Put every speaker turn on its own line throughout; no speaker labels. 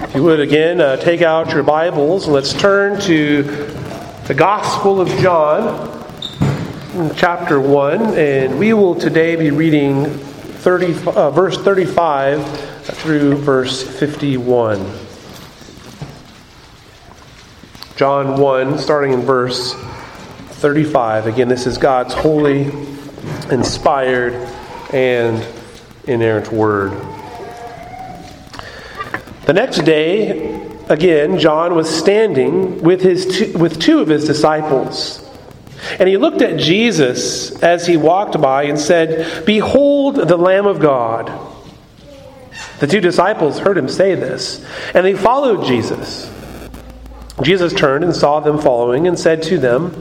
If you would again, uh, take out your Bibles let's turn to the Gospel of John, chapter 1, and we will today be reading 30, uh, verse 35 through verse 51. John 1, starting in verse 35. Again, this is God's holy, inspired, and inerrant word. The next day, again, John was standing with, his two, with two of his disciples. And he looked at Jesus as he walked by and said, Behold the Lamb of God. The two disciples heard him say this, and they followed Jesus. Jesus turned and saw them following and said to them,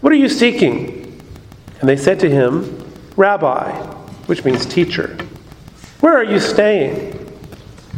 What are you seeking? And they said to him, Rabbi, which means teacher, where are you staying?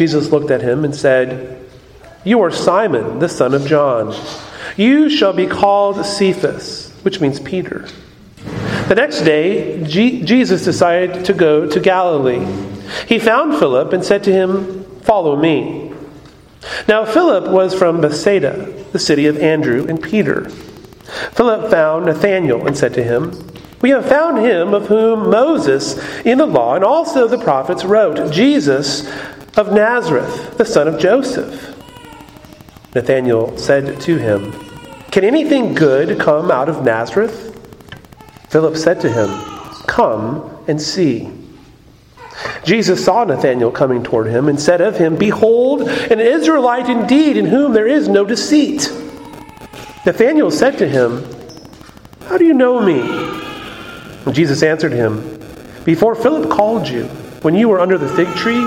Jesus looked at him and said, You are Simon, the son of John. You shall be called Cephas, which means Peter. The next day, G- Jesus decided to go to Galilee. He found Philip and said to him, Follow me. Now, Philip was from Bethsaida, the city of Andrew and Peter. Philip found Nathanael and said to him, We have found him of whom Moses in the law and also the prophets wrote, Jesus of Nazareth, the son of Joseph. Nathanael said to him, Can anything good come out of Nazareth? Philip said to him, Come and see. Jesus saw Nathanael coming toward him and said of him, Behold, an Israelite indeed, in whom there is no deceit. Nathanael said to him, How do you know me? And Jesus answered him, Before Philip called you, when you were under the fig tree,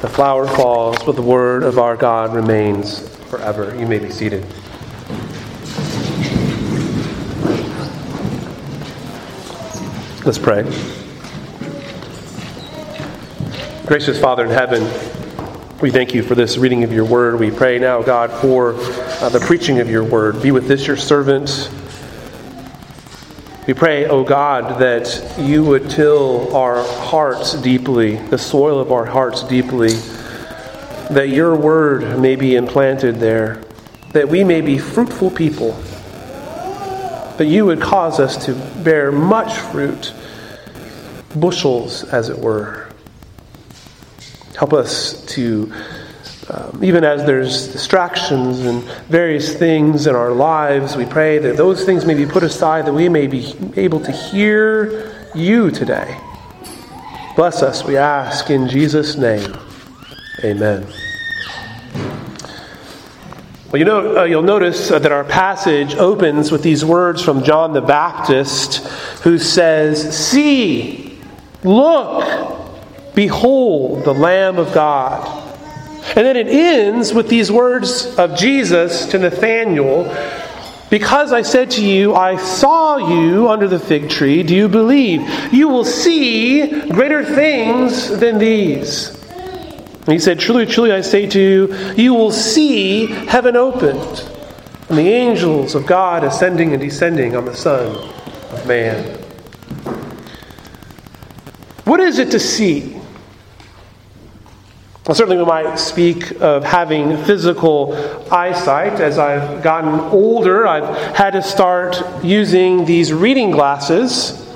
the flower falls, but the word of our God remains forever. You may be seated. Let's pray. Gracious Father in heaven, we thank you for this reading of your word. We pray now, God, for uh, the preaching of your word. Be with this, your servant. We pray, O oh God, that you would till our hearts deeply, the soil of our hearts deeply, that your word may be implanted there, that we may be fruitful people, that you would cause us to bear much fruit, bushels, as it were. Help us to um, even as there's distractions and various things in our lives, we pray that those things may be put aside, that we may be able to hear you today. Bless us, we ask, in Jesus' name. Amen. Well, you know, uh, you'll notice uh, that our passage opens with these words from John the Baptist, who says, See, look, behold, the Lamb of God and then it ends with these words of Jesus to Nathanael Because I said to you, I saw you under the fig tree, do you believe? You will see greater things than these. And he said, Truly, truly, I say to you, you will see heaven opened, and the angels of God ascending and descending on the Son of Man. What is it to see? Certainly, we might speak of having physical eyesight. As I've gotten older, I've had to start using these reading glasses.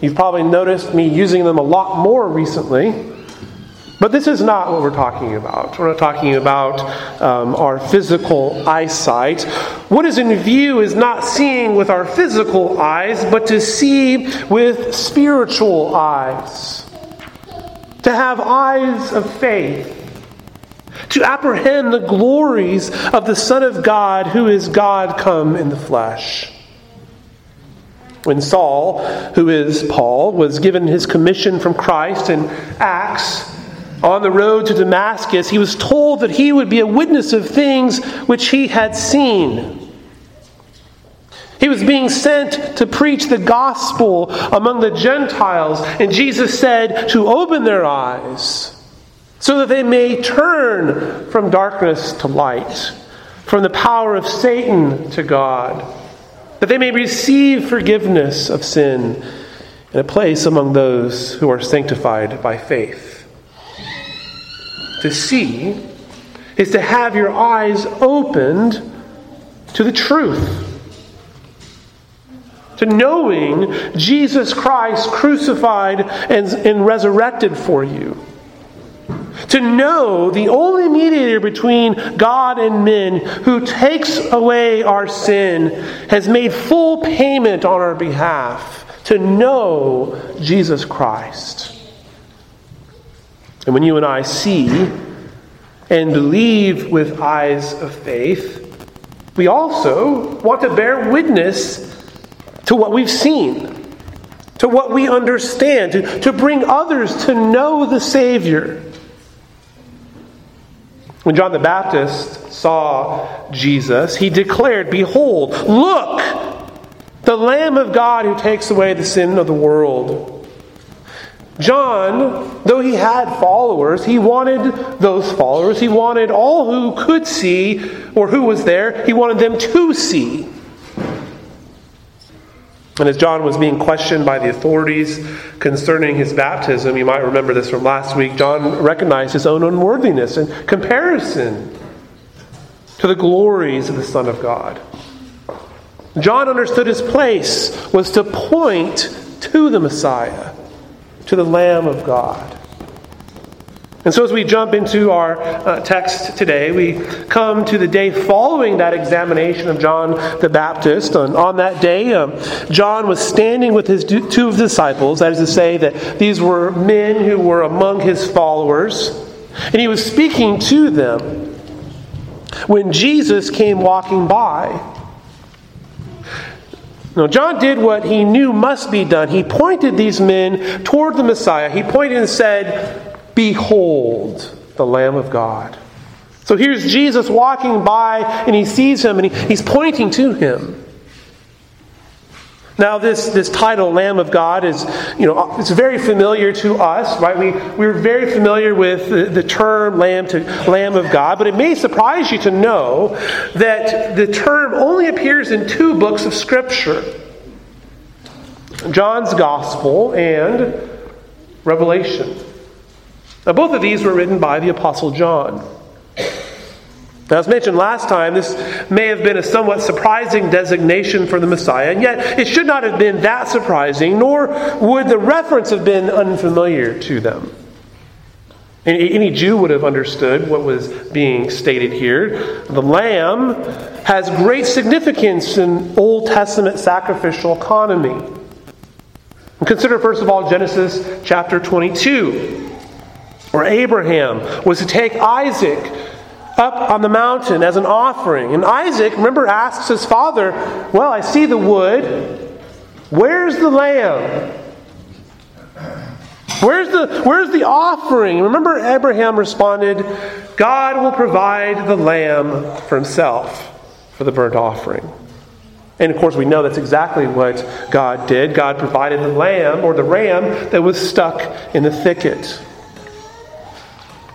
You've probably noticed me using them a lot more recently. But this is not what we're talking about. We're not talking about um, our physical eyesight. what is in view is not seeing with our physical eyes, but to see with spiritual eyes. To have eyes of faith. To apprehend the glories of the Son of God, who is God come in the flesh. When Saul, who is Paul, was given his commission from Christ in Acts, on the road to Damascus, he was told that he would be a witness of things which he had seen. He was being sent to preach the gospel among the Gentiles, and Jesus said to open their eyes so that they may turn from darkness to light, from the power of Satan to God, that they may receive forgiveness of sin and a place among those who are sanctified by faith to see is to have your eyes opened to the truth. To knowing Jesus Christ crucified and, and resurrected for you. To know the only mediator between God and men who takes away our sin has made full payment on our behalf. To know Jesus Christ. And when you and I see and believe with eyes of faith, we also want to bear witness to what we've seen, to what we understand, to, to bring others to know the Savior. When John the Baptist saw Jesus, he declared, Behold, look, the Lamb of God who takes away the sin of the world. John, though he had followers, he wanted those followers, he wanted all who could see or who was there, he wanted them to see. And as John was being questioned by the authorities concerning his baptism, you might remember this from last week, John recognized his own unworthiness in comparison to the glories of the Son of God. John understood his place was to point to the Messiah to the Lamb of God. And so, as we jump into our uh, text today, we come to the day following that examination of John the Baptist. And on that day, um, John was standing with his two of disciples, that is to say, that these were men who were among his followers, and he was speaking to them when Jesus came walking by. Now, John did what he knew must be done. He pointed these men toward the Messiah. He pointed and said, Behold, the Lamb of God. So here's Jesus walking by, and he sees him, and he, he's pointing to him. Now, this, this title, Lamb of God, is, you know, it's very familiar to us, right? We, we're very familiar with the, the term Lamb to Lamb of God, but it may surprise you to know that the term only appears in two books of Scripture John's Gospel and Revelation. Now, both of these were written by the Apostle John. Now, as mentioned last time, this may have been a somewhat surprising designation for the Messiah, and yet it should not have been that surprising, nor would the reference have been unfamiliar to them. Any Jew would have understood what was being stated here. The lamb has great significance in Old Testament sacrificial economy. consider, first of all, Genesis chapter 22, where Abraham was to take Isaac up on the mountain as an offering. And Isaac, remember, asks his father, Well, I see the wood. Where's the lamb? Where's the, where's the offering? Remember, Abraham responded, God will provide the lamb for himself for the burnt offering. And of course, we know that's exactly what God did. God provided the lamb or the ram that was stuck in the thicket.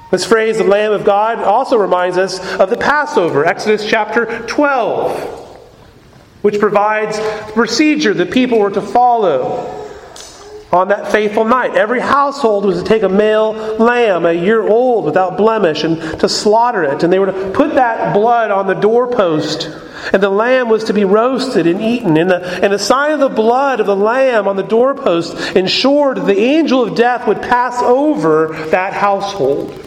This phrase, the Lamb of God, also reminds us of the Passover, Exodus chapter 12, which provides the procedure that people were to follow on that faithful night. Every household was to take a male lamb, a year old, without blemish, and to slaughter it. And they were to put that blood on the doorpost. And the lamb was to be roasted and eaten. And the, and the sign of the blood of the lamb on the doorpost ensured that the angel of death would pass over that household.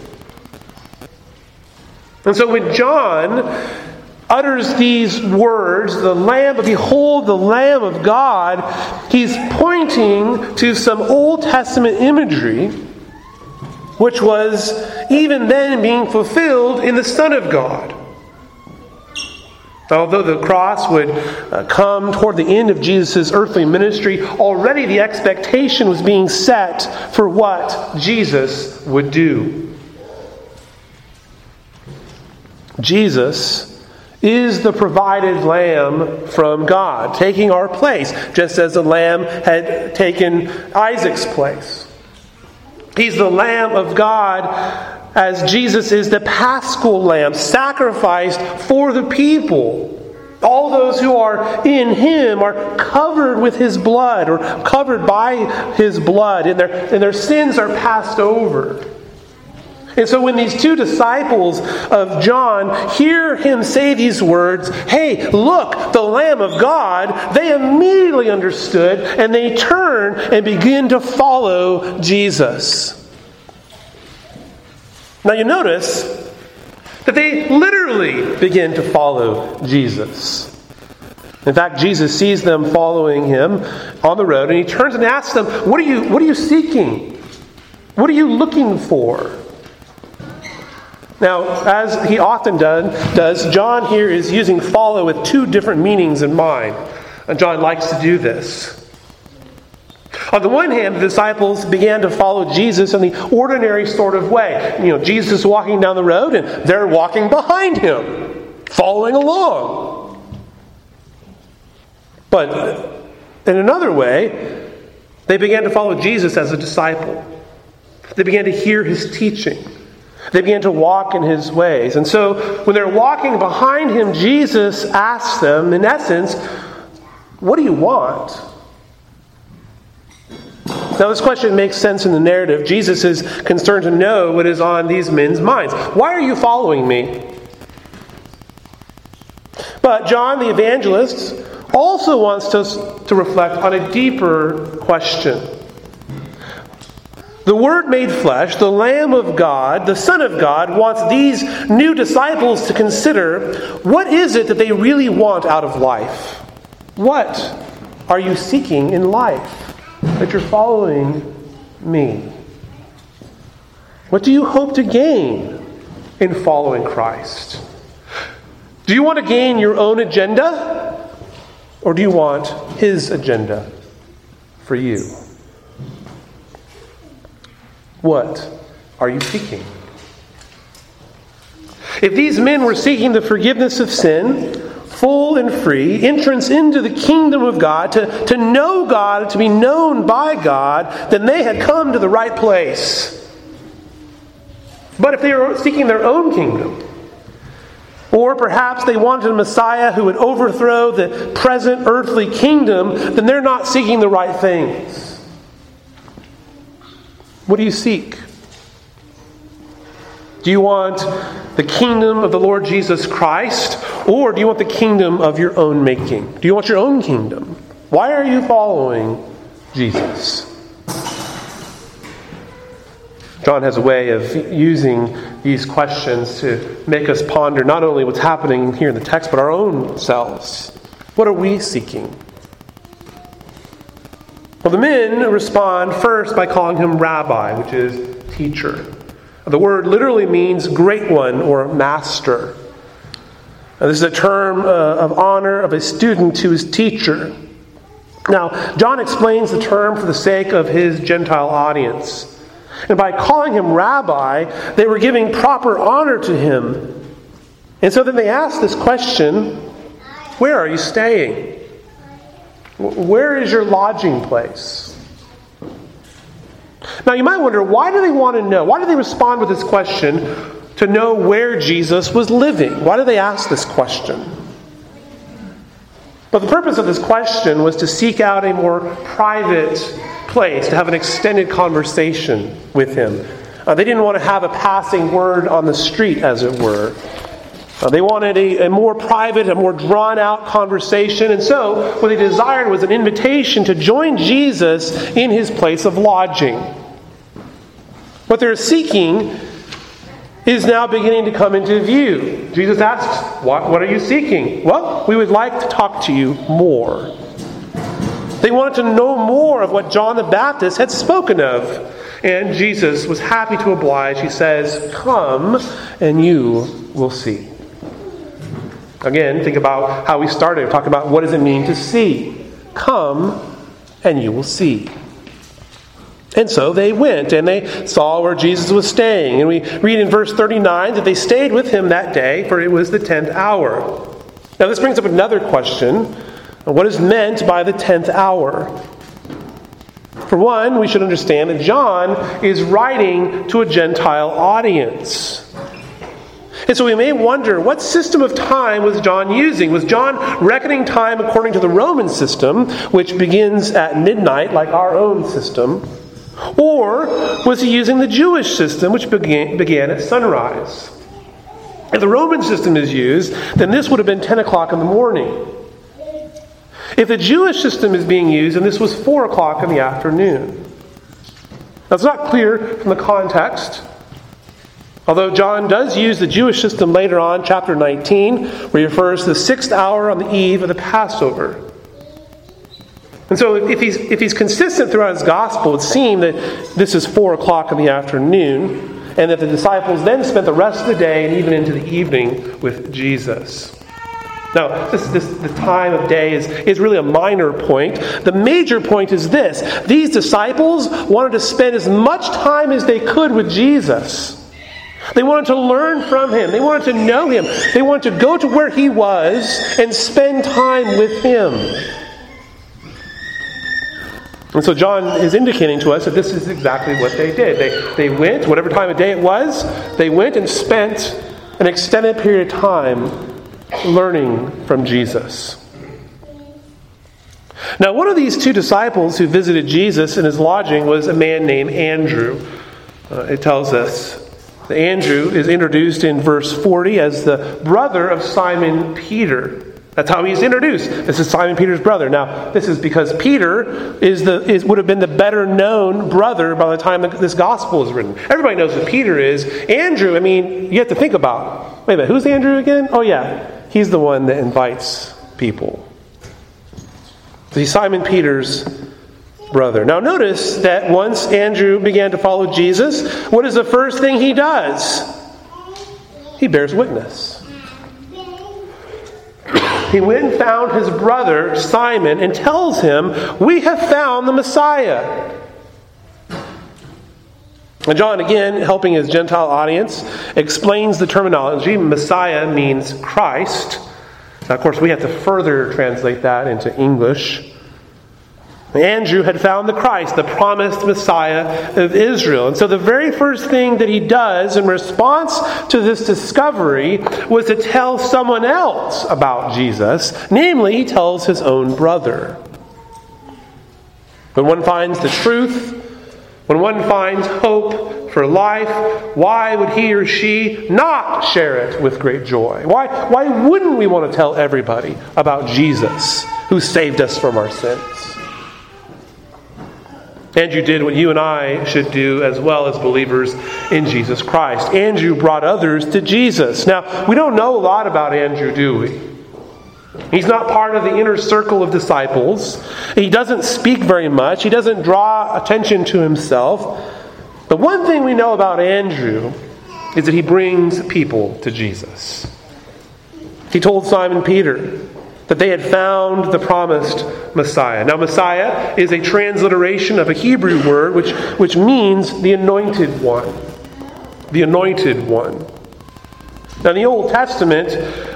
And so when John utters these words, the Lamb, behold the Lamb of God, he's pointing to some Old Testament imagery, which was even then being fulfilled in the Son of God. Although the cross would uh, come toward the end of Jesus' earthly ministry, already the expectation was being set for what Jesus would do. Jesus is the provided lamb from God, taking our place, just as the lamb had taken Isaac's place. He's the lamb of God as Jesus is the paschal lamb sacrificed for the people. All those who are in him are covered with his blood or covered by his blood, and their, and their sins are passed over. And so when these two disciples of John hear him say these words, hey, look, the Lamb of God, they immediately understood and they turn and begin to follow Jesus. Now you notice that they literally begin to follow Jesus. In fact, Jesus sees them following him on the road and he turns and asks them, What are you, what are you seeking? What are you looking for? Now, as he often done, does, John here is using follow with two different meanings in mind. And John likes to do this. On the one hand, the disciples began to follow Jesus in the ordinary sort of way. You know, Jesus walking down the road and they're walking behind him, following along. But in another way, they began to follow Jesus as a disciple. They began to hear his teaching. They began to walk in his ways. And so, when they're walking behind him, Jesus asks them, in essence, What do you want? Now, this question makes sense in the narrative. Jesus is concerned to know what is on these men's minds. Why are you following me? But John the evangelist also wants us to reflect on a deeper question. The Word made flesh, the Lamb of God, the Son of God, wants these new disciples to consider what is it that they really want out of life? What are you seeking in life that you're following me? What do you hope to gain in following Christ? Do you want to gain your own agenda? Or do you want His agenda for you? What are you seeking? If these men were seeking the forgiveness of sin, full and free, entrance into the kingdom of God, to, to know God, to be known by God, then they had come to the right place. But if they were seeking their own kingdom, or perhaps they wanted a Messiah who would overthrow the present earthly kingdom, then they're not seeking the right things. What do you seek? Do you want the kingdom of the Lord Jesus Christ, or do you want the kingdom of your own making? Do you want your own kingdom? Why are you following Jesus? John has a way of using these questions to make us ponder not only what's happening here in the text, but our own selves. What are we seeking? Well, the men respond first by calling him rabbi, which is teacher. The word literally means great one or master. Now, this is a term uh, of honor of a student to his teacher. Now, John explains the term for the sake of his Gentile audience. And by calling him rabbi, they were giving proper honor to him. And so then they ask this question Where are you staying? Where is your lodging place? Now, you might wonder why do they want to know? Why do they respond with this question to know where Jesus was living? Why do they ask this question? But the purpose of this question was to seek out a more private place, to have an extended conversation with him. Uh, they didn't want to have a passing word on the street, as it were. Uh, they wanted a, a, more private, a more drawn out conversation. And so, what they desired was an invitation to join Jesus in his place of lodging. What they're seeking is now beginning to come into view. Jesus asks, What, what are you seeking? Well, we would like to talk to you more. They wanted to know more of what John the Baptist had spoken of. And Jesus was happy to oblige. He says, Come and you will see. Again, think about how we started. Talk about what does it mean to see. Come and you will see. And so they went and they saw where Jesus was staying. And we read in verse 39 that they stayed with him that day, for it was the 10th hour. Now, this brings up another question What is meant by the 10th hour? For one, we should understand that John is writing to a Gentile audience. And so we may wonder what system of time was John using? Was John reckoning time according to the Roman system, which begins at midnight, like our own system? Or was he using the Jewish system, which began, began at sunrise? If the Roman system is used, then this would have been 10 o'clock in the morning. If the Jewish system is being used, then this was 4 o'clock in the afternoon. It's not clear from the context. Although John does use the Jewish system later on, chapter 19, where he refers to the sixth hour on the eve of the Passover. And so, if he's, if he's consistent throughout his gospel, it would seem that this is 4 o'clock in the afternoon, and that the disciples then spent the rest of the day and even into the evening with Jesus. Now, this, this, the time of day is, is really a minor point. The major point is this these disciples wanted to spend as much time as they could with Jesus. They wanted to learn from him. They wanted to know him. They wanted to go to where he was and spend time with him. And so John is indicating to us that this is exactly what they did. They, they went, whatever time of day it was, they went and spent an extended period of time learning from Jesus. Now, one of these two disciples who visited Jesus in his lodging was a man named Andrew. Uh, it tells us Andrew is introduced in verse 40 as the brother of Simon Peter. That's how he's introduced. This is Simon Peter's brother. Now, this is because Peter is the is, would have been the better known brother by the time this gospel is written. Everybody knows who Peter is. Andrew, I mean, you have to think about. Wait a minute, who's Andrew again? Oh yeah, he's the one that invites people. he's Simon Peter's brother. Now, notice that once Andrew began to follow Jesus, what is the first thing he does? He bears witness. He went and found his brother Simon and tells him, We have found the Messiah. And John, again, helping his Gentile audience, explains the terminology. Messiah means Christ. Now, of course, we have to further translate that into English. Andrew had found the Christ, the promised Messiah of Israel. And so the very first thing that he does in response to this discovery was to tell someone else about Jesus. Namely, he tells his own brother. When one finds the truth, when one finds hope for life, why would he or she not share it with great joy? Why, why wouldn't we want to tell everybody about Jesus who saved us from our sins? Andrew did what you and I should do as well as believers in Jesus Christ. Andrew brought others to Jesus. Now, we don't know a lot about Andrew, do we? He's not part of the inner circle of disciples. He doesn't speak very much. He doesn't draw attention to himself. But one thing we know about Andrew is that he brings people to Jesus. He told Simon Peter, that they had found the promised Messiah. Now, Messiah is a transliteration of a Hebrew word which, which means the anointed one. The anointed one. Now, in the Old Testament,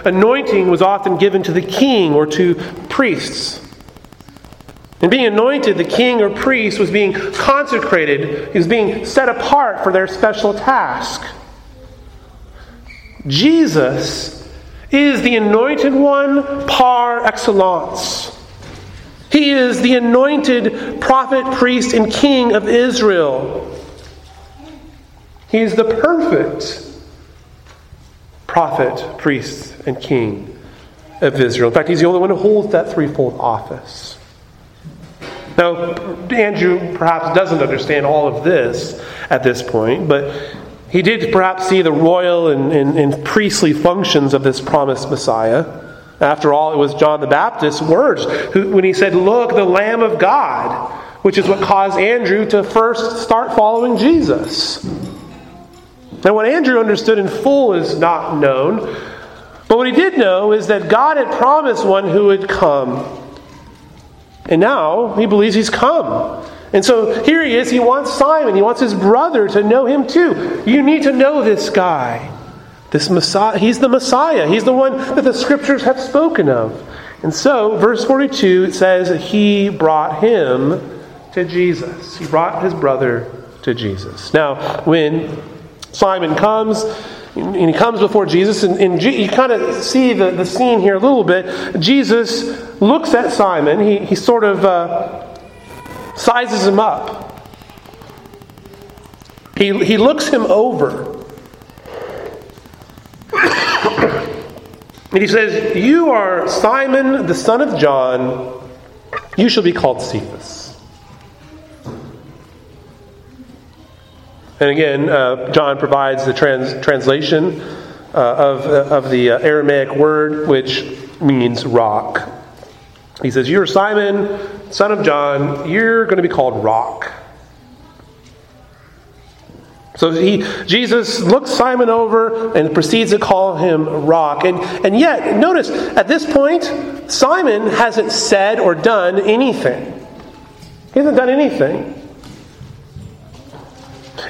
anointing was often given to the king or to priests. And being anointed, the king or priest was being consecrated, he was being set apart for their special task. Jesus is the anointed one par excellence. He is the anointed prophet, priest, and king of Israel. He is the perfect prophet, priest, and king of Israel. In fact, he's the only one who holds that threefold office. Now, Andrew perhaps doesn't understand all of this at this point, but He did perhaps see the royal and, and, and priestly functions of this promised Messiah. After all, it was John the Baptist's words who, when he said, Look, the Lamb of God, which is what caused Andrew to first start following Jesus. And what Andrew understood in full is not known, but what he did know is that God had promised one who would come. And now he believes he's come. And so here he is. He wants Simon, he wants his brother to know him too. You need to know this guy. This Messiah, he's the Messiah. He's the one that the scriptures have spoken of. And so, verse 42 it says he brought him to Jesus. He brought his brother to Jesus. Now, when Simon comes, and he comes before Jesus, and, and you kind of see the, the scene here a little bit. Jesus looks at Simon, he, he sort of uh, sizes him up. He, he looks him over. And he says, You are Simon, the son of John. You shall be called Cephas. And again, uh, John provides the trans- translation uh, of, uh, of the uh, Aramaic word, which means rock. He says, You're Simon, son of John. You're going to be called rock. So he, Jesus looks Simon over and proceeds to call him rock. And, and yet, notice, at this point, Simon hasn't said or done anything. He hasn't done anything.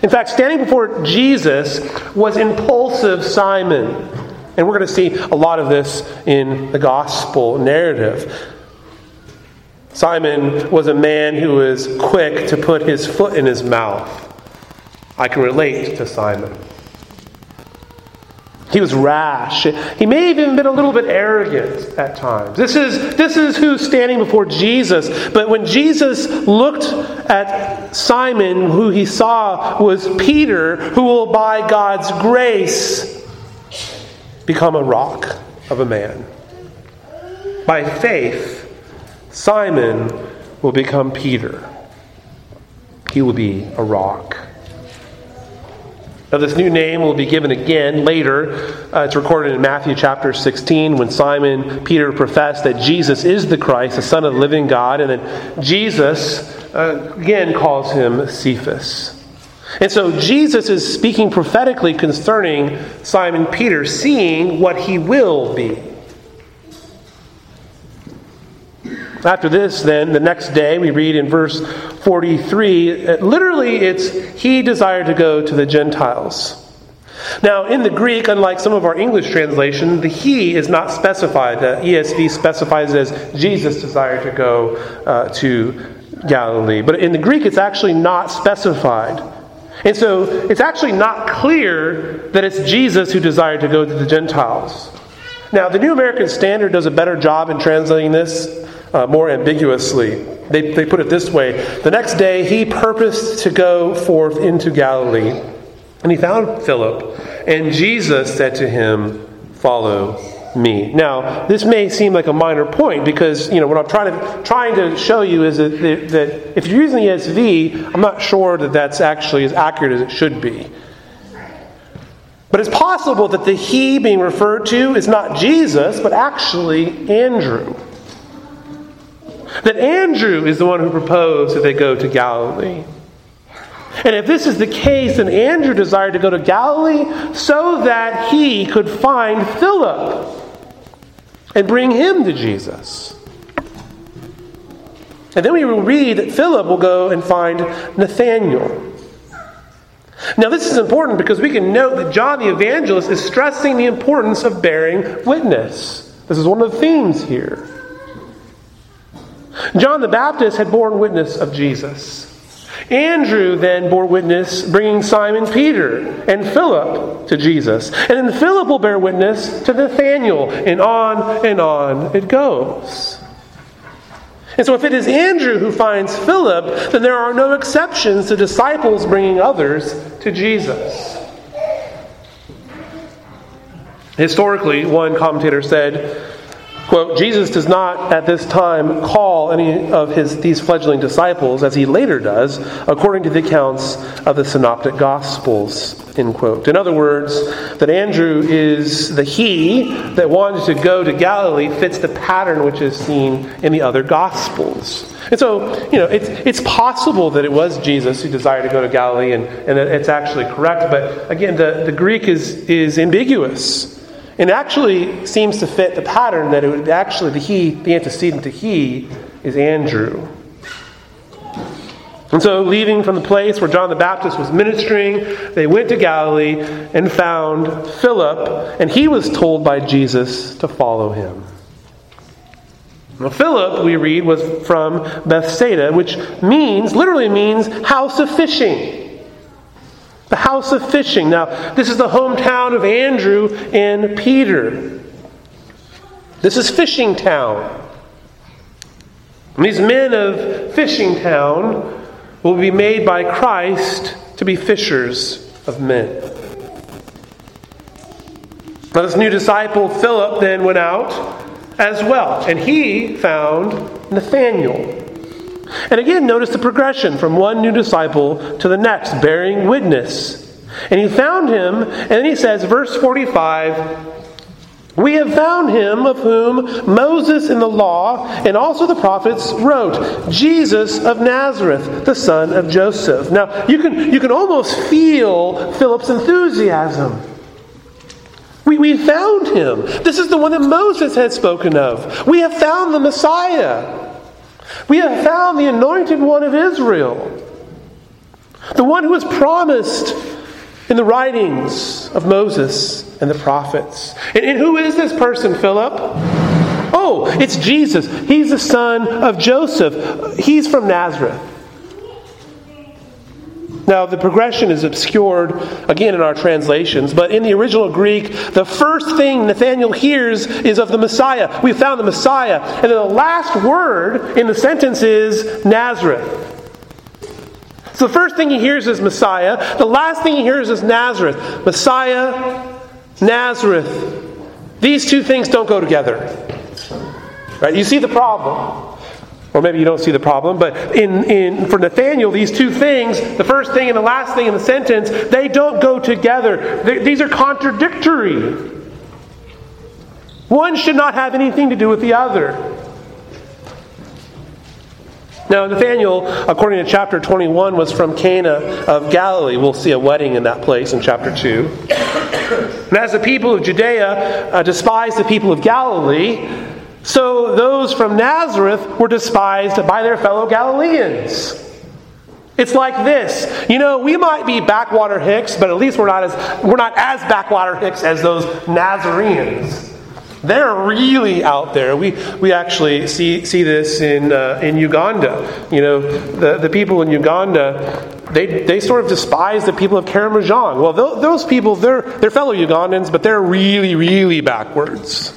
In fact, standing before Jesus was impulsive Simon. And we're going to see a lot of this in the gospel narrative. Simon was a man who was quick to put his foot in his mouth. I can relate to Simon. He was rash. He may have even been a little bit arrogant at times. This is, this is who's standing before Jesus. But when Jesus looked at Simon, who he saw was Peter, who will, by God's grace, become a rock of a man. By faith, Simon will become Peter. He will be a rock. Now, this new name will be given again later. Uh, it's recorded in Matthew chapter 16 when Simon Peter professed that Jesus is the Christ, the Son of the living God, and then Jesus uh, again calls him Cephas. And so Jesus is speaking prophetically concerning Simon Peter, seeing what he will be. After this, then, the next day, we read in verse 43, uh, literally, it's he desired to go to the Gentiles. Now, in the Greek, unlike some of our English translation, the he is not specified. The ESV specifies as Jesus desired to go uh, to Galilee. But in the Greek, it's actually not specified. And so it's actually not clear that it's Jesus who desired to go to the Gentiles. Now, the New American Standard does a better job in translating this uh, more ambiguously. They, they put it this way The next day he purposed to go forth into Galilee, and he found Philip, and Jesus said to him, Follow me. Now, this may seem like a minor point because you know what I'm trying to trying to show you is that, that if you're using the ESV, I'm not sure that that's actually as accurate as it should be. But it's possible that the he being referred to is not Jesus, but actually Andrew. That Andrew is the one who proposed that they go to Galilee. And if this is the case, then Andrew desired to go to Galilee so that he could find Philip and bring him to Jesus. And then we will read that Philip will go and find Nathanael. Now, this is important because we can note that John the Evangelist is stressing the importance of bearing witness. This is one of the themes here. John the Baptist had borne witness of Jesus. Andrew then bore witness, bringing Simon Peter and Philip to Jesus. And then Philip will bear witness to Nathanael, and on and on it goes. And so, if it is Andrew who finds Philip, then there are no exceptions to disciples bringing others to Jesus. Historically, one commentator said, Quote, Jesus does not at this time call any of his, these fledgling disciples, as he later does, according to the accounts of the Synoptic Gospels. End quote. In other words, that Andrew is the he that wanted to go to Galilee fits the pattern which is seen in the other Gospels. And so, you know, it's, it's possible that it was Jesus who desired to go to Galilee and, and it's actually correct, but again, the, the Greek is, is ambiguous. And actually seems to fit the pattern that it would actually, the he, the antecedent to he, is Andrew. And so, leaving from the place where John the Baptist was ministering, they went to Galilee and found Philip, and he was told by Jesus to follow him. Now, Philip, we read, was from Bethsaida, which means, literally means, house of fishing. The house of fishing. Now, this is the hometown of Andrew and Peter. This is fishing town. And these men of fishing town will be made by Christ to be fishers of men. Now, this new disciple, Philip, then went out as well, and he found Nathanael. And again, notice the progression from one new disciple to the next, bearing witness. And he found him, and then he says, verse 45 We have found him of whom Moses in the law and also the prophets wrote, Jesus of Nazareth, the son of Joseph. Now, you can, you can almost feel Philip's enthusiasm. We, we found him. This is the one that Moses had spoken of. We have found the Messiah. We have found the anointed one of Israel, the one who was promised in the writings of Moses and the prophets. And, and who is this person, Philip? Oh, it's Jesus. He's the son of Joseph. He's from Nazareth. Now, the progression is obscured again in our translations, but in the original Greek, the first thing Nathaniel hears is of the Messiah. We found the Messiah. And then the last word in the sentence is Nazareth. So the first thing he hears is Messiah. The last thing he hears is Nazareth. Messiah, Nazareth. These two things don't go together. Right? You see the problem. Or maybe you don't see the problem, but in, in, for Nathaniel, these two things, the first thing and the last thing in the sentence, they don't go together. They, these are contradictory. One should not have anything to do with the other. Now, Nathaniel, according to chapter 21, was from Cana of Galilee. We'll see a wedding in that place in chapter 2. And as the people of Judea uh, the people of Galilee, so those from Nazareth were despised by their fellow Galileans. It's like this. You know, we might be backwater hicks, but at least we're not as we're not as backwater hicks as those Nazarenes. They're really out there. We we actually see see this in uh, in Uganda. You know, the the people in Uganda they, they sort of despise the people of Karamojong. Well, those people, they're, they're fellow Ugandans, but they're really, really backwards.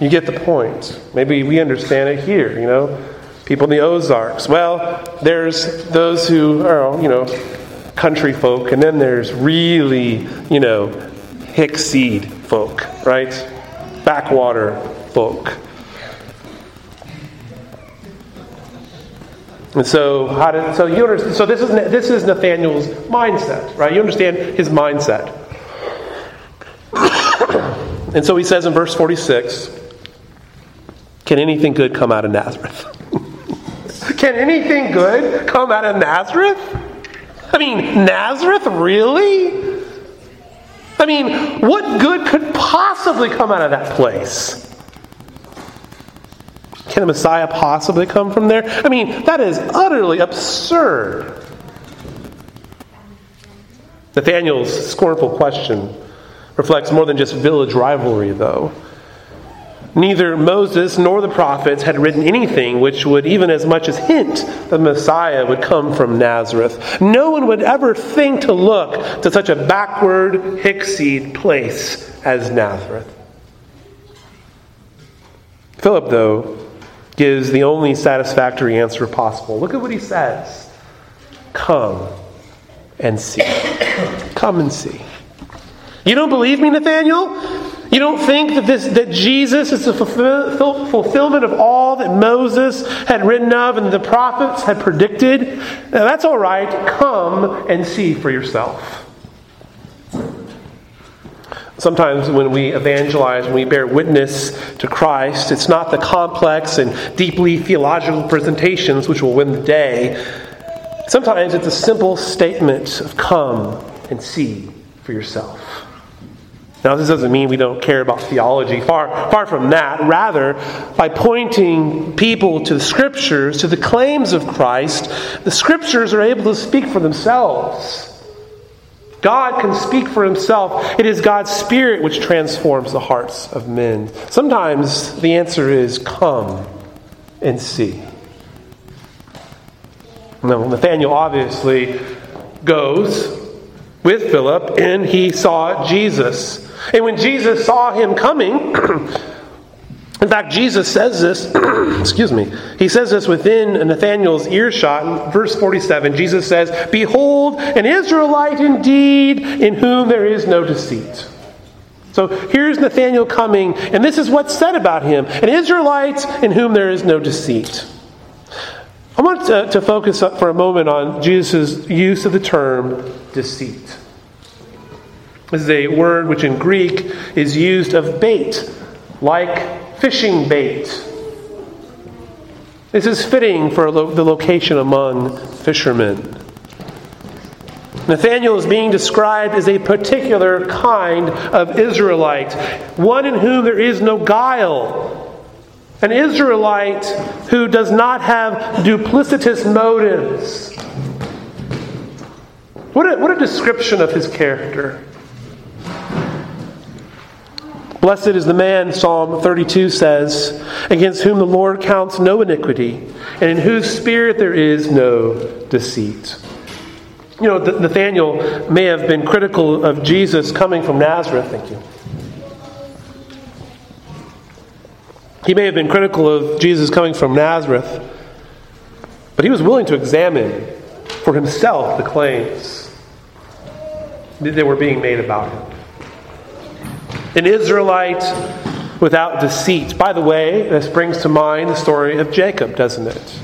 You get the point. Maybe we understand it here, you know. People in the Ozarks. Well, there's those who are, you know, country folk, and then there's really, you know, hick seed folk, right? Backwater folk. And so, how did, so you understand, so this is this is Nathaniel's mindset, right? You understand his mindset. and so he says in verse 46, can anything good come out of Nazareth? Can anything good come out of Nazareth? I mean, Nazareth, really? I mean, what good could possibly come out of that place? Can the Messiah possibly come from there? I mean, that is utterly absurd. Nathaniel's scornful question reflects more than just village rivalry, though. Neither Moses nor the prophets had written anything which would even as much as hint the Messiah would come from Nazareth. No one would ever think to look to such a backward, hickseed place as Nazareth. Philip, though, gives the only satisfactory answer possible. Look at what he says Come and see. Come and see. You don't believe me, Nathaniel? You don't think that, this, that Jesus is the fulfill, fulfillment of all that Moses had written of and the prophets had predicted? Now, that's all right. Come and see for yourself. Sometimes when we evangelize, when we bear witness to Christ, it's not the complex and deeply theological presentations which will win the day. Sometimes it's a simple statement of come and see for yourself. Now, this doesn't mean we don't care about theology. Far, far from that. Rather, by pointing people to the Scriptures, to the claims of Christ, the Scriptures are able to speak for themselves. God can speak for himself. It is God's Spirit which transforms the hearts of men. Sometimes the answer is come and see. Now, Nathaniel obviously goes with Philip and he saw Jesus. And when Jesus saw him coming, in fact, Jesus says this, excuse me, he says this within Nathanael's earshot. In verse 47, Jesus says, Behold, an Israelite indeed, in whom there is no deceit. So here's Nathanael coming, and this is what's said about him an Israelite in whom there is no deceit. I want to, to focus for a moment on Jesus' use of the term deceit. This is a word which in Greek is used of bait, like fishing bait. This is fitting for the location among fishermen. Nathanael is being described as a particular kind of Israelite, one in whom there is no guile, an Israelite who does not have duplicitous motives. What a, what a description of his character. Blessed is the man, Psalm 32 says, against whom the Lord counts no iniquity, and in whose spirit there is no deceit. You know, Nathaniel may have been critical of Jesus coming from Nazareth. Thank you. He may have been critical of Jesus coming from Nazareth, but he was willing to examine for himself the claims that were being made about him an Israelite without deceit. By the way, this brings to mind the story of Jacob, doesn't it?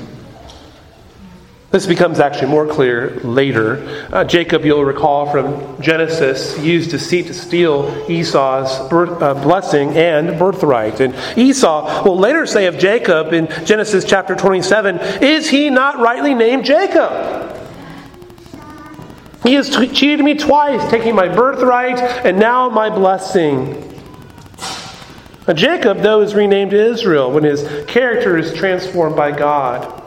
This becomes actually more clear later. Uh, Jacob, you'll recall from Genesis, used deceit to steal Esau's birth, uh, blessing and birthright. And Esau will later say of Jacob in Genesis chapter 27 Is he not rightly named Jacob? He has t- cheated me twice, taking my birthright and now my blessing. Now, Jacob, though, is renamed Israel when his character is transformed by God.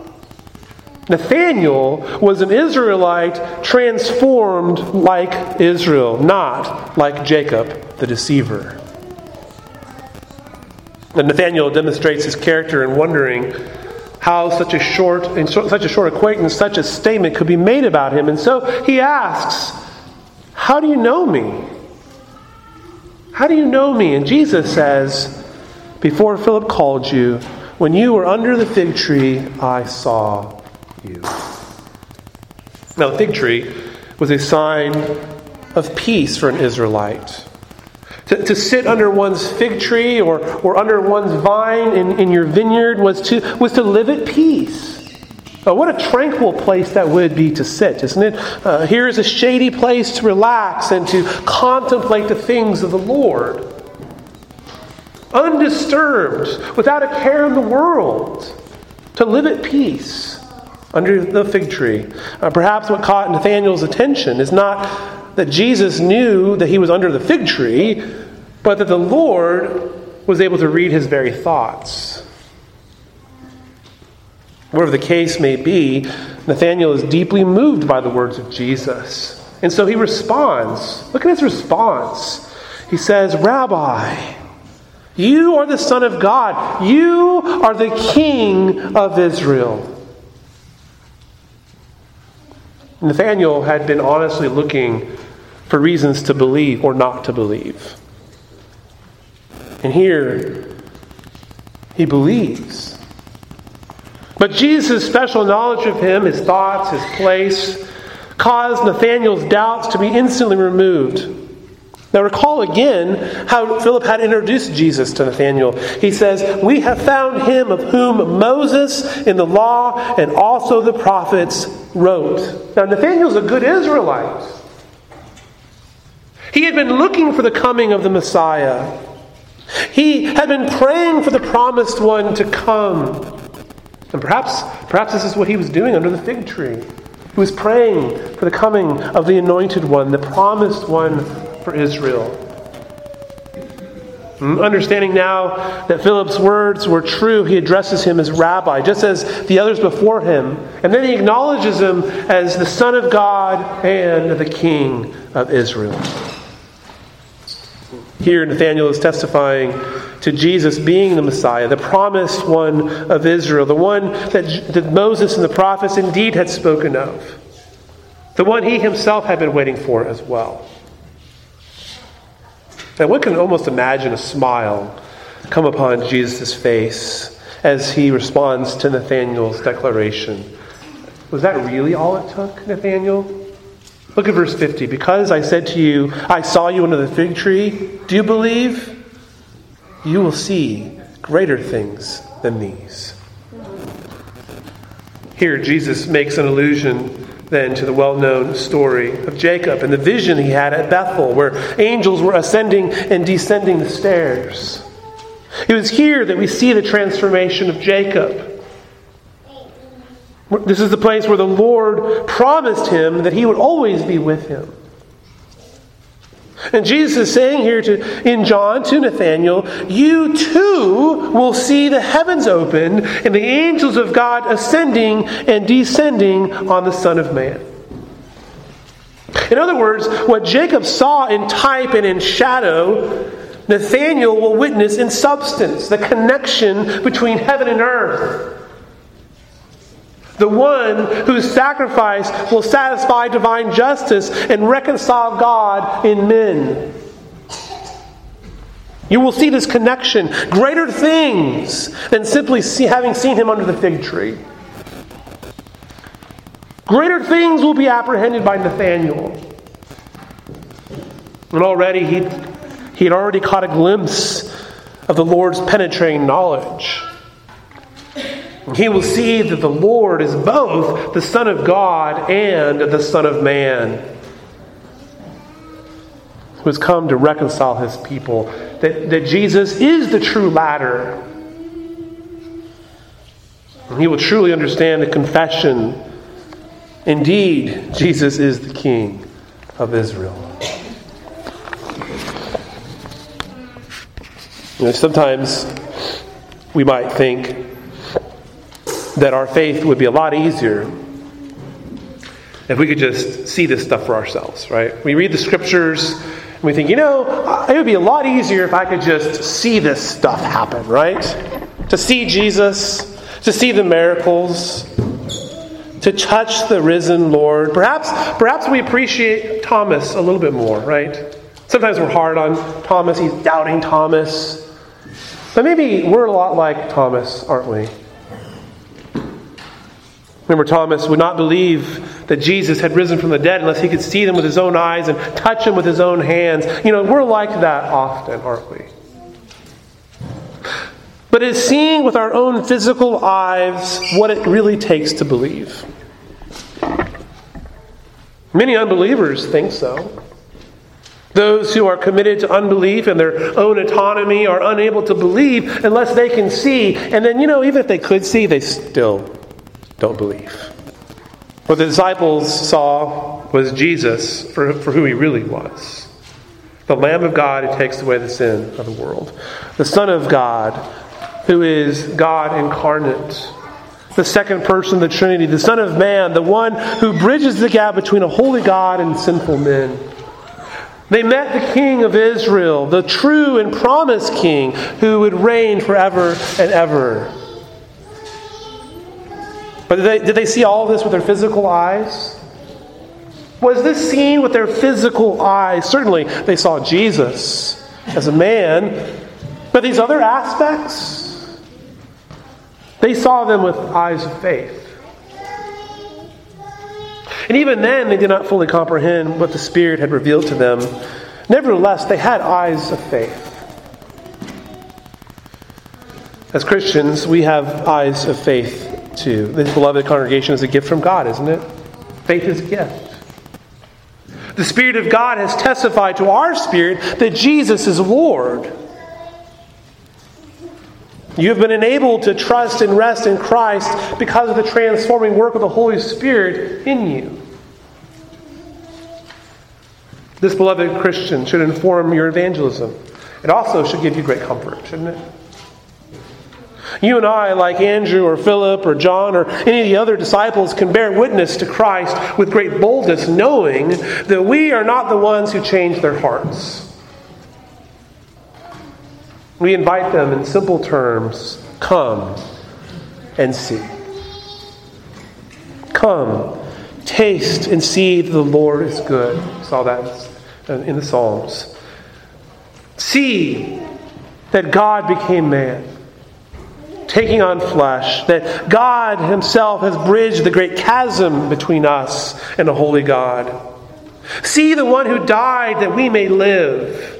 Nathaniel was an Israelite transformed like Israel, not like Jacob the deceiver. And Nathaniel demonstrates his character in wondering how such a short such a short acquaintance such a statement could be made about him. And so he asks how do you know me? How do you know me? And jesus says before philip called you when you were under the fig tree i saw you. Now the fig tree was a sign of peace for an israelite to, to sit under one's fig tree or, or under one's vine in, in your vineyard was to, was to live at peace. Uh, what a tranquil place that would be to sit, isn't it? Uh, here is a shady place to relax and to contemplate the things of the Lord. Undisturbed, without a care in the world, to live at peace under the fig tree. Uh, perhaps what caught Nathanael's attention is not that Jesus knew that he was under the fig tree, but that the Lord was able to read his very thoughts. Whatever the case may be, Nathanael is deeply moved by the words of Jesus. And so he responds. Look at his response. He says, Rabbi, you are the Son of God. You are the King of Israel. Nathanael had been honestly looking for reasons to believe or not to believe. And here, he believes. But Jesus' special knowledge of him, his thoughts, his place, caused Nathanael's doubts to be instantly removed. Now, recall again how Philip had introduced Jesus to Nathanael. He says, We have found him of whom Moses in the law and also the prophets wrote. Now, Nathanael's a good Israelite. He had been looking for the coming of the Messiah. He had been praying for the promised one to come. And perhaps, perhaps this is what he was doing under the fig tree. He was praying for the coming of the anointed one, the promised one for Israel. Hmm, understanding now that Philip's words were true, he addresses him as rabbi, just as the others before him. And then he acknowledges him as the Son of God and the King of Israel. Here, Nathanael is testifying to Jesus being the Messiah, the promised one of Israel, the one that, that Moses and the prophets indeed had spoken of, the one he himself had been waiting for as well. Now, one can almost imagine a smile come upon Jesus' face as he responds to Nathanael's declaration. Was that really all it took, Nathanael? Look at verse 50. Because I said to you, I saw you under the fig tree, do you believe? You will see greater things than these. Here, Jesus makes an allusion then to the well known story of Jacob and the vision he had at Bethel, where angels were ascending and descending the stairs. It was here that we see the transformation of Jacob. This is the place where the Lord promised him that he would always be with him. And Jesus is saying here to, in John to Nathanael, you too will see the heavens open and the angels of God ascending and descending on the Son of Man. In other words, what Jacob saw in type and in shadow, Nathanael will witness in substance, the connection between heaven and earth. The one whose sacrifice will satisfy divine justice and reconcile God in men. You will see this connection, greater things than simply see, having seen him under the fig tree. Greater things will be apprehended by Nathanael. And already he he had already caught a glimpse of the Lord's penetrating knowledge. He will see that the Lord is both the Son of God and the Son of Man, who has come to reconcile his people, that, that Jesus is the true ladder. And he will truly understand the confession indeed, Jesus is the King of Israel. You know, sometimes we might think that our faith would be a lot easier if we could just see this stuff for ourselves, right? We read the scriptures and we think, you know, it would be a lot easier if I could just see this stuff happen, right? To see Jesus, to see the miracles, to touch the risen Lord. Perhaps, perhaps we appreciate Thomas a little bit more, right? Sometimes we're hard on Thomas, he's doubting Thomas. But maybe we're a lot like Thomas, aren't we? Remember, Thomas would not believe that Jesus had risen from the dead unless he could see them with his own eyes and touch them with his own hands. You know, we're like that often, aren't we? But it's seeing with our own physical eyes what it really takes to believe. Many unbelievers think so. Those who are committed to unbelief and their own autonomy are unable to believe unless they can see. And then, you know, even if they could see, they still don't believe. What the disciples saw was Jesus for, for who he really was the Lamb of God who takes away the sin of the world, the Son of God who is God incarnate. The second person of the Trinity, the Son of Man, the one who bridges the gap between a holy God and sinful men. They met the King of Israel, the true and promised King who would reign forever and ever. But did they, did they see all of this with their physical eyes? Was this seen with their physical eyes? Certainly, they saw Jesus as a man, but these other aspects, they saw them with eyes of faith. And even then, they did not fully comprehend what the Spirit had revealed to them Nevertheless, they had eyes of faith. As Christians, we have eyes of faith too. This beloved congregation is a gift from God, isn't it? Faith is a gift. The Spirit of God has testified to our spirit that Jesus is Lord. You have been enabled to trust and rest in Christ because of the transforming work of the Holy Spirit in you. This beloved Christian should inform your evangelism. It also should give you great comfort, shouldn't it? You and I, like Andrew or Philip or John or any of the other disciples, can bear witness to Christ with great boldness, knowing that we are not the ones who change their hearts. We invite them in simple terms come and see. Come, taste and see that the Lord is good. We saw that in the Psalms. See that God became man, taking on flesh, that God Himself has bridged the great chasm between us and a holy God. See the one who died that we may live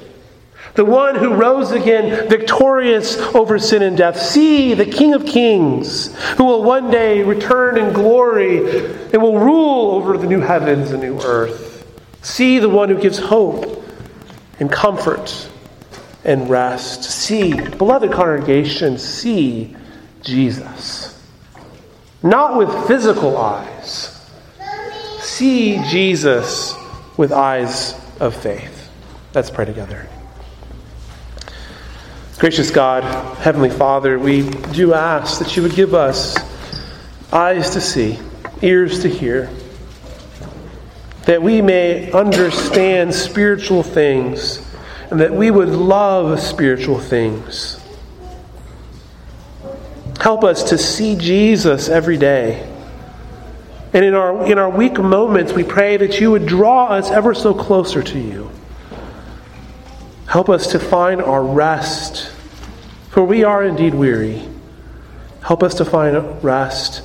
the one who rose again victorious over sin and death. See the King of Kings, who will one day return in glory and will rule over the new heavens and new earth. See the one who gives hope and comfort and rest. See, beloved congregation, see Jesus. Not with physical eyes. See Jesus with eyes of faith. Let's pray together. Gracious God, Heavenly Father, we do ask that you would give us eyes to see, ears to hear, that we may understand spiritual things and that we would love spiritual things. Help us to see Jesus every day. And in our, in our weak moments, we pray that you would draw us ever so closer to you. Help us to find our rest, for we are indeed weary. Help us to find rest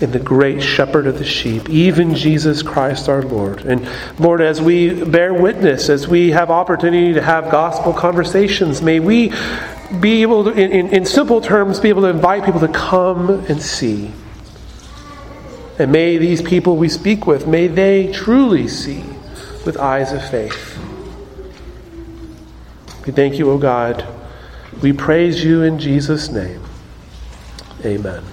in the great shepherd of the sheep, even Jesus Christ our Lord. And Lord, as we bear witness, as we have opportunity to have gospel conversations, may we be able to, in, in, in simple terms, be able to invite people to come and see. And may these people we speak with, may they truly see with eyes of faith. We thank you, O God. We praise you in Jesus' name. Amen.